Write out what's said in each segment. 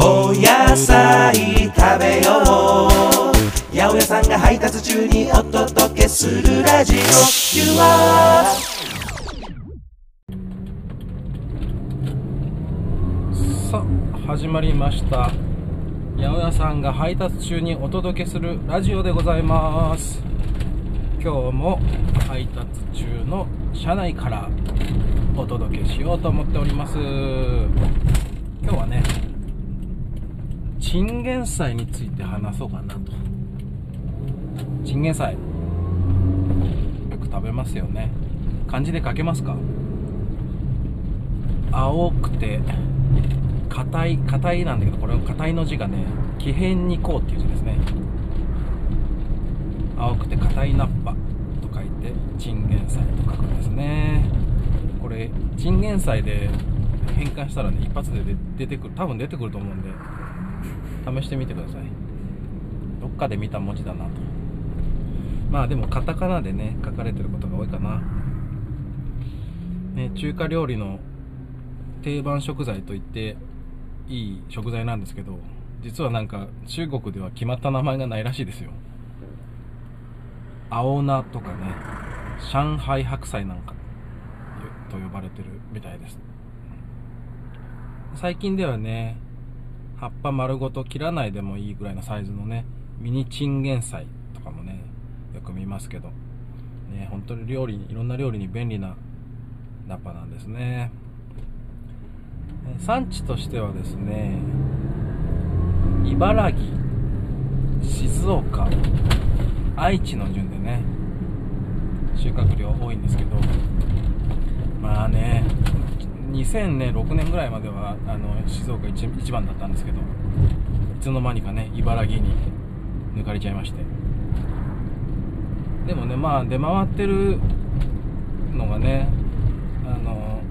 お野菜食べよう。八百屋さんが配達中にお届けするラジオ。You are さあ始まりました。八百屋さんが配達中にお届けするラジオでございます。今日も配達中の車内からお届けしようと思っております。今日はねチンゲン菜について話そうかなと。チンゲン菜よく食べますよね。漢字で書けますか？青くて硬い硬いなんだけどこれの硬いの字がね木片にこうっていう字ですね。青くて硬いナッパと書いてチンゲン菜と書くんですね。これチンゲン菜で変換したらね一発で出てくる多分出てくると思うんで。試してみてください。どっかで見た文字だなと。まあでもカタカナでね書かれてることが多いかな。ね中華料理の定番食材といっていい食材なんですけど実はなんか中国では決まった名前がないらしいですよ。青菜とかね上海白菜なんかと呼ばれてるみたいです。最近ではね葉っぱ丸ごと切らないでもいいぐらいのサイズのねミニチンゲン菜とかもねよく見ますけど。ね本当に料理にいろんな料理に便利なナッパなんですね。産地としてはですね茨城静岡愛知の順でね収穫量多いんですけど。まあね2006年ぐらいまではあの静岡一一番だったんですけどいつの間にかね茨城に抜かれちゃいまして。でもねまあ出回ってるのがねあの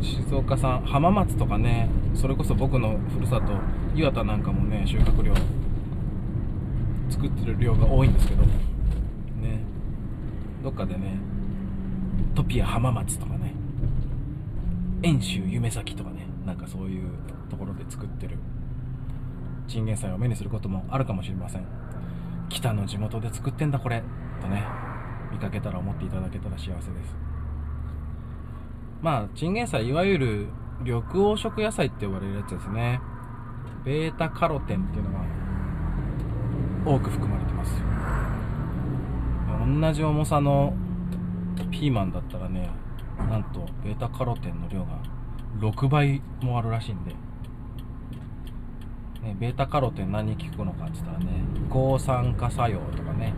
静岡産浜松とかねそれこそ僕のふるさと岩田なんかもね収穫量作ってる量が多いんですけどね。どっかでねトピア浜松とかね。遠州夢咲とかね。なんかそういうところで作ってる。チンゲン菜を目にすることもあるかもしれません。北の地元で作ってんだこれ。とね見かけたら思っていただけたら幸せです。まあチンゲン菜いわゆる緑黄色野菜って呼ばれるやつですね。ベータカロテンっていうのが多く含まれてます。同じ重さのピーマンだったらねなんとベータカロテンの量が6倍もあるらしいんで、ね、ベータカロテン何効くのかって言ったらね抗酸化作用とかね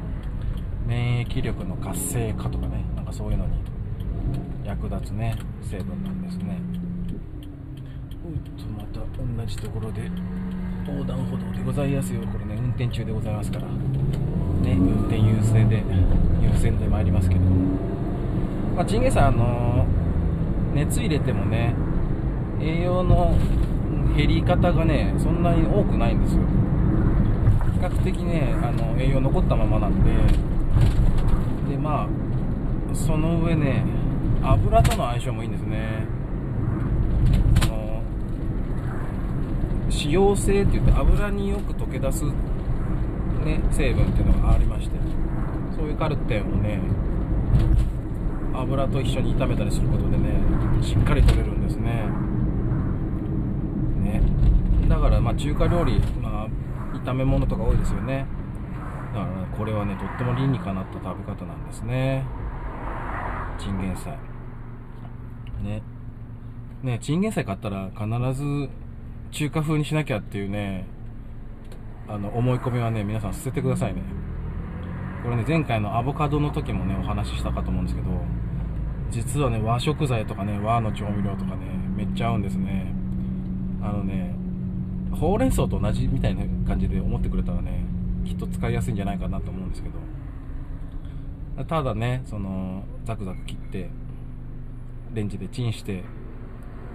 免疫力の活性化とかねなんかそういうのに役立つね成分なんですね。うっとまた同じところで横断歩道でございますよ。これね運転中でございますから。ね運転優先で優先で参りますけどまあ、チンゲン菜あの熱入れてもね栄養の減り方がねそんなに多くないんですよ。比較的ねあの栄養残ったままなんで。でまあその上ね油との相性もいいんですね。あの脂溶性って言って油によく溶け出す、ね、成分っていうのがありましてそういうカルテンをね油と一緒に炒めたりすることでねしっかり取れるんですね。ね。だからまあ中華料理、まあ、炒め物とか多いですよね。だから、ね、これはねとっても理にかなった食べ方なんですね。チンゲン菜。ね。ねチンゲン菜買ったら必ず中華風にしなきゃっていうねあの思い込みはね皆さん捨ててくださいね。これね前回のアボカドの時もねお話ししたかと思うんですけど実はね和食材とかね和の調味料とかねめっちゃ合うんですね。あのねほうれん草と同じみたいな感じで思ってくれたらねきっと使いやすいんじゃないかなと思うんですけど。ただねそのザクザク切ってレンジでチンして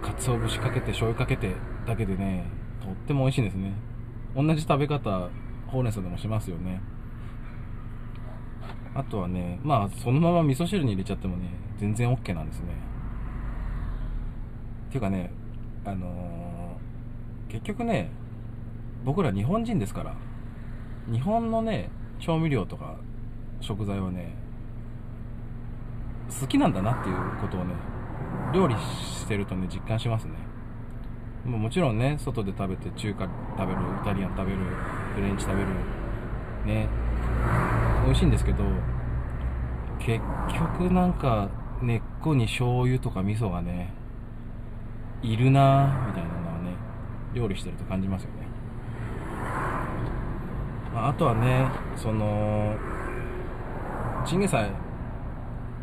鰹節かけて醤油かけてだけでねとっても美味しいんですね。同じ食べ方ほうれん草でもしますよね。あとはねまあそのまま味噌汁に入れちゃってもね全然 OK なんですね。ていうかねあのー結局ね僕ら日本人ですから日本のね調味料とか食材はね好きなんだなっていうことをね料理してるとね実感しますね。ももちろんね外で食べて中華食べるイタリアン食べるフレンチ食べるね美味しいんですけど結局なんか根っこに醤油とか味噌がねいるなぁみたいなのはね料理してると感じますよね、まあ、あとはねそのチンゲン菜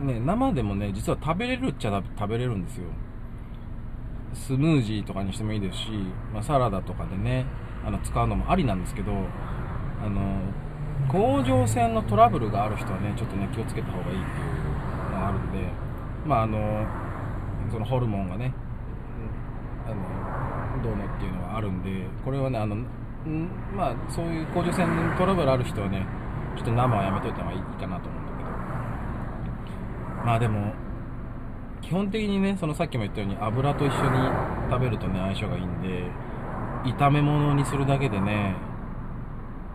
ね生でもね実は食べれるっちゃ食べれるんですよ。スムージーとかにしてもいいですし、まあ、サラダとかでねあの使うのもありなんですけどあの甲状腺のトラブルがある人はねちょっとね気をつけた方がいいっていうのがあるんでまああのそのホルモンがねあのどうのっていうのはあるんでこれはねあのまあそういう甲状腺トラブルある人はねちょっと生はやめといた方がいいかなと思うんだけど。まあでも基本的にねそのさっきも言ったように油と一緒に食べるとね相性がいいんで炒め物にするだけでね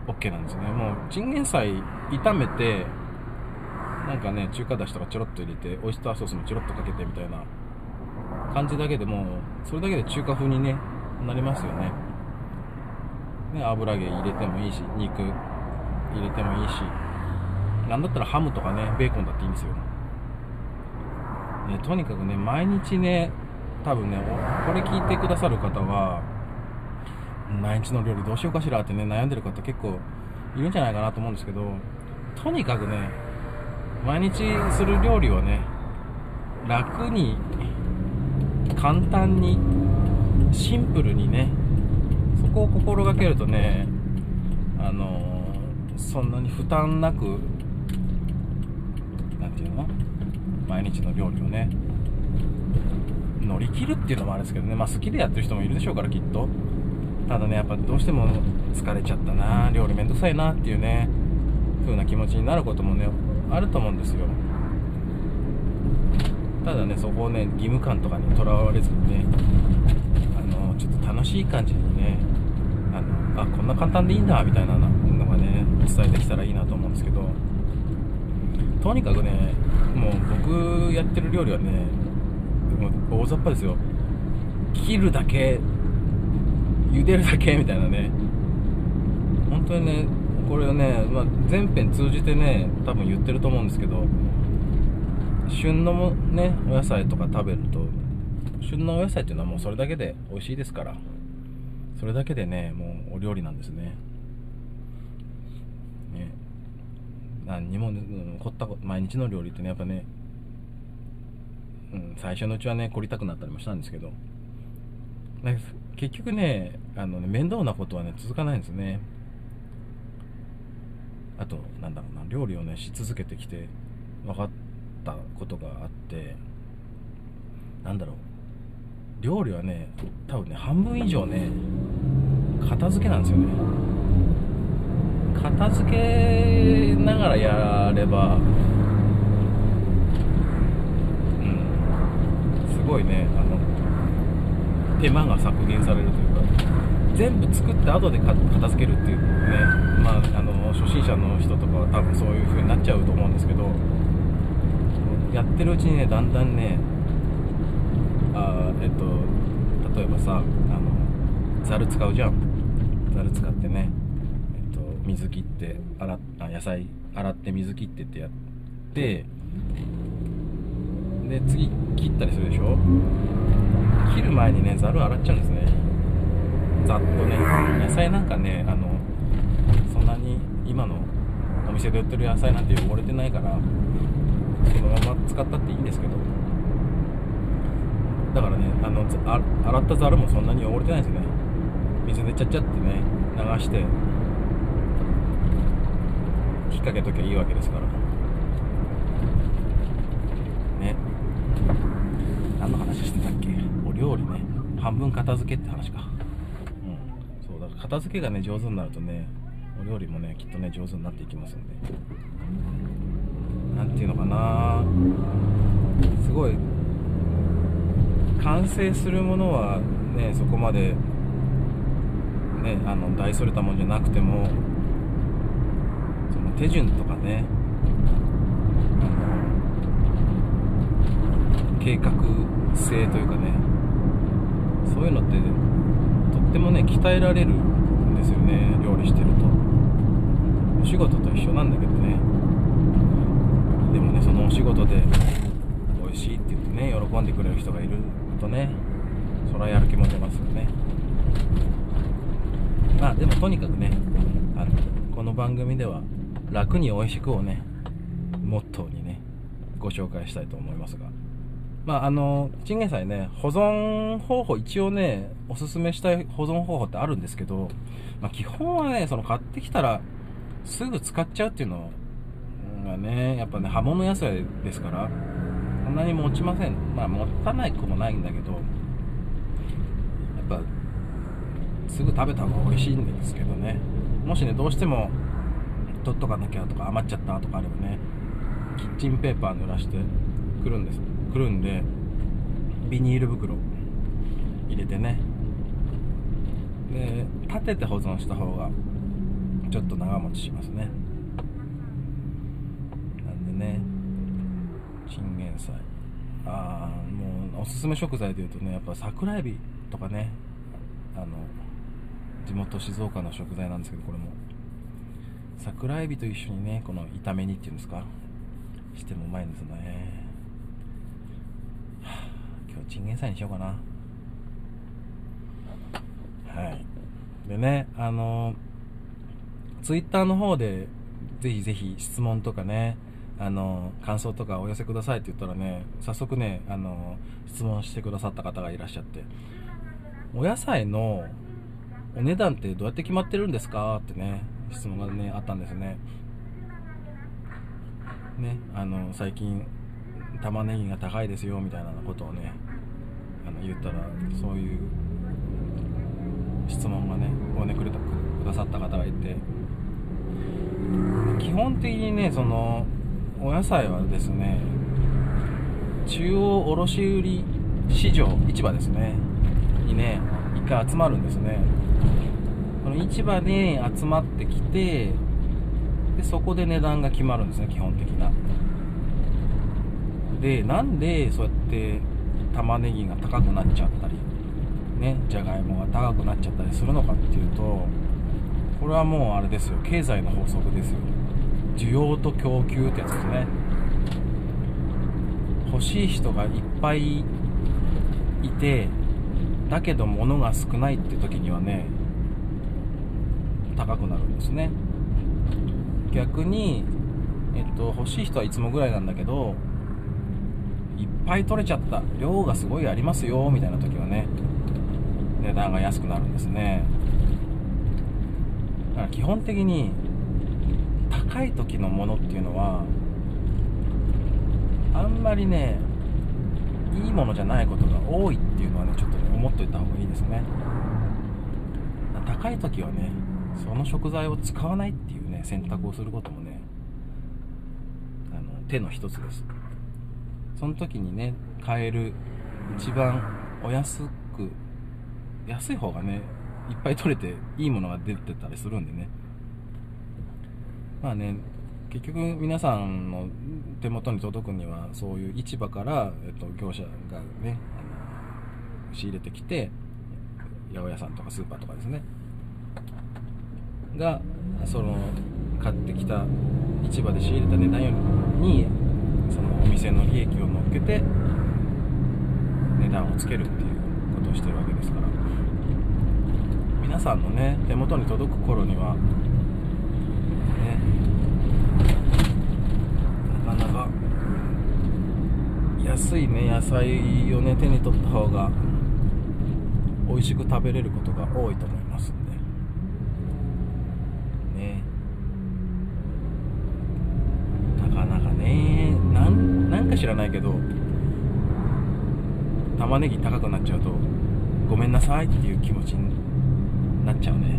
OK なんですね。もうチンゲン菜炒めてなんかね中華だしとかちょろっと入れてオイスターソースもちょろっとかけてみたいな。感じだけでもそれだけで中華風にねなりますよね。ね油揚げ入れてもいいし肉入れてもいいし。なんだったらハムとかねベーコンだっていいんですよ。ね、とにかくね、毎日ね、多分ね、これ聞いてくださる方は、毎日の料理どうしようかしらってね、悩んでる方結構いるんじゃないかなと思うんですけど、とにかくね、毎日する料理はね、楽に、簡単に、シンプルにね、そこを心がけるとね、あのそんなに負担なく、なんていうの？毎日の料理をね乗り切るっていうのもあるんですけどねまあ好きでやってる人もいるでしょうからきっと。ただねやっぱどうしても疲れちゃったな料理めんどくさいなっていうね風な気持ちになることもねあると思うんですよ。ただねそこをね義務感とかにとらわれずにねあのちょっと楽しい感じにねあのあこんな簡単でいいんだみたいなのがね伝えできたらいいなと思うんですけどとにかくねもう僕やってる料理はねもう大雑把ですよ。切るだけ茹でるだけみたいなね。本当にねこれはね、まあ、全編通じてね多分言ってると思うんですけど旬のもねお野菜とか食べると旬のお野菜っていうのはもうそれだけで美味しいですからそれだけでねもうお料理なんですね。ね。何にも、うん、凝った毎日の料理ってねやっぱね、うん、最初のうちはね凝りたくなったりもしたんですけど結局ねあのね面倒なことはね続かないんですね。あとなんだろうな料理をねし続けてきて分かったことがあってなんだろう。料理はね多分ね半分以上ね片付けなんですよね。片付けながらやればうんすごいねあの手間が削減されるというか。全部作って後で片付けるっていうねまああの初心者の人とかは多分そういう風になっちゃうと思うんですけどやってるうちにねだんだんねあえっと例えばさあのざる使うじゃん。ざる使ってねえっと水切って洗っあ野菜洗って水切ってってやってで次切ったりするでしょ？切る前にねざる洗っちゃうんですね。ざっとね。野菜なんかねあのそんなに今のお店で売ってる野菜なんて汚れてないからそのまま使ったっていいんですけど。だからねあの洗ったざるもそんなに汚れてないですね。水でちゃっちゃってね流して引っ掛けときゃいいわけですから。ね。何の話してたっけ？お料理ね。半分片付けって話か。片付けがね上手になるとねお料理もねきっとね上手になっていきますんで。何ていうのかな。すごい完成するものはねそこまでねあの大それたものじゃなくてもその手順とかね計画性というかねそういうのってとってもね鍛えられるんですよね料理してると。お仕事と一緒なんだけどね。でもねそのお仕事で美味しいって言ってね喜んでくれる人がいるとねそれはやる気も出ますよね。まあでもとにかくねあのこの番組では楽に美味しくをねモットーにねご紹介したいと思いますが。まああのチンゲン菜ね保存方法一応ねおすすめしたい保存方法ってあるんですけど、まあ、基本はねその買ってきたらすぐ使っちゃうっていうのがねやっぱね葉物野菜ですからそんなに持ちません。まあ持たない子もないんだけどやっぱすぐ食べた方が美味しいんですけどね。もしねどうしても取っとかなきゃとか余っちゃったとかあればねキッチンペーパー濡らしてくるんです。くるんでビニール袋入れてね。で立てて保存した方がちょっと長持ちしますね。なんでねチンゲン菜ああもうおすすめ食材でいうとねやっぱ桜エビとかねあの地元静岡の食材なんですけどこれも。桜エビと一緒にねこの炒め煮っていうんですか？してもうまいんですよね、チンゲン菜にしようかな。はい。でねあのツイッターの方でぜひぜひ質問とかねあの感想とかお寄せくださいって言ったらね早速ねあの質問してくださった方がいらっしゃって。お野菜のお値段ってどうやって決まってるんですかってね質問がねあったんですね。ねあの最近玉ねぎが高いですよみたいなことをね言ったらそういう質問がねをねくれたくださった方がいて基本的にねそのお野菜はですね中央卸売市場市場ですね。にね一回集まるんですね。この市場に集まってきてでそこで値段が決まるんですね基本的な。でなんでそうやって玉ねぎが高くなっちゃったりねじゃがいもが高くなっちゃったりするのかっていうとこれはもうあれですよ。経済の法則ですよ。需要と供給ってやつですね。欲しい人がいっぱいいてだけど物が少ないって時にはね高くなるんですね。逆に、えっと、欲しい人はいつもぐらいなんだけどいっぱい取れちゃった量がすごいありますよみたいな時はね値段が安くなるんですね。だから基本的に高い時のものっていうのはあんまりねいいものじゃないことが多いっていうのはねちょっとね思っといた方がいいですね。高い時はねその食材を使わないっていうね選択をすることもねあの手の一つです。その時にね買える一番お安く安い方がねいっぱい取れていいものが出てたりするんでね。まあね結局皆さんの手元に届くにはそういう市場から、えっと、業者がねあの仕入れてきて八百屋さんとかスーパーとかですね。がその買ってきた市場で仕入れた値段よりにそのお店の利益を乗っけて値段をつけるっていうことをしてるわけですから。皆さんのね手元に届く頃にはねなかなか安いね野菜をね手に取った方が美味しく食べれることが多いと思いますんでねなかなかねなんなんか知らないけど玉ねぎ高くなっちゃうとごめんなさいっていう気持ちになっちゃうね。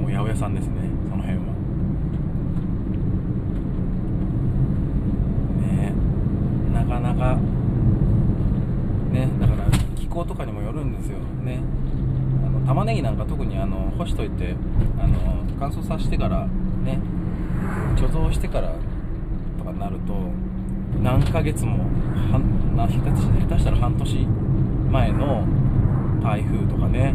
もう八百屋さんですねその辺は。ねなかなかねだから気候とかにもよるんですよ。ね。あの玉ねぎなんか特にあの干しといてあの乾燥させてからね貯蔵してからとかなると何ヶ月も半な下手し下手したら半年前の台風とかね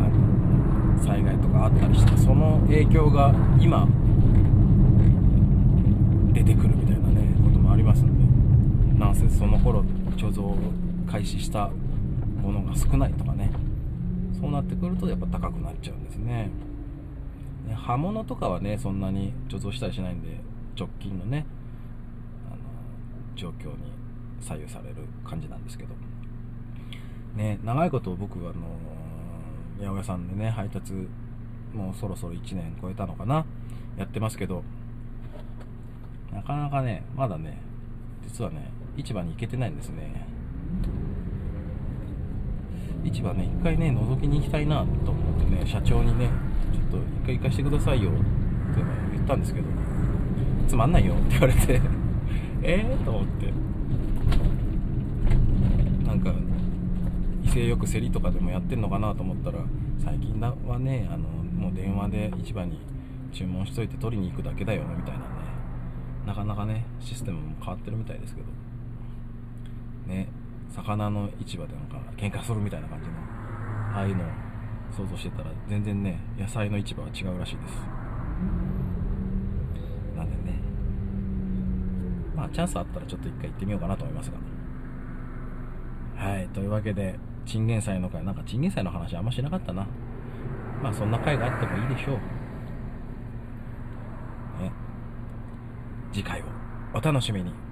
あの災害とかあったりしてその影響が今出てくるみたいなねこともありますのでなんせその頃貯蔵を開始したものが少ないとかねそうなってくるとやっぱ高くなっちゃうんですね。ね葉物とかはねそんなに貯蔵したりしないんで直近のね状況に左右される感じなんですけど。ね長いこと僕はあの八百屋さんでね配達もうそろそろ1年超えたのかなやってますけど。なかなかねまだね実はね市場に行けてないんですね。市場ね一回ね覗きに行きたいなと思ってね社長にねちょっと一回行かしてくださいよってね言ったんですけど。つまんないよって言われて。ええと思って。なんか威勢よく競りとかでもやってんのかなと思ったら最近はねあのもう電話で市場に注文しといて取りに行くだけだよみたいなね。なかなかねシステムも変わってるみたいですけど。ね魚の市場でなんか喧嘩するみたいな感じのああいうのを想像してたら全然ね野菜の市場は違うらしいですなんでねまあチャンスあったらちょっと一回行ってみようかなと思いますが。はいというわけでチンゲン菜の会なんかチンゲン菜の話あんましなかったな。まあそんな会があってもいいでしょう。ね。次回をお楽しみに。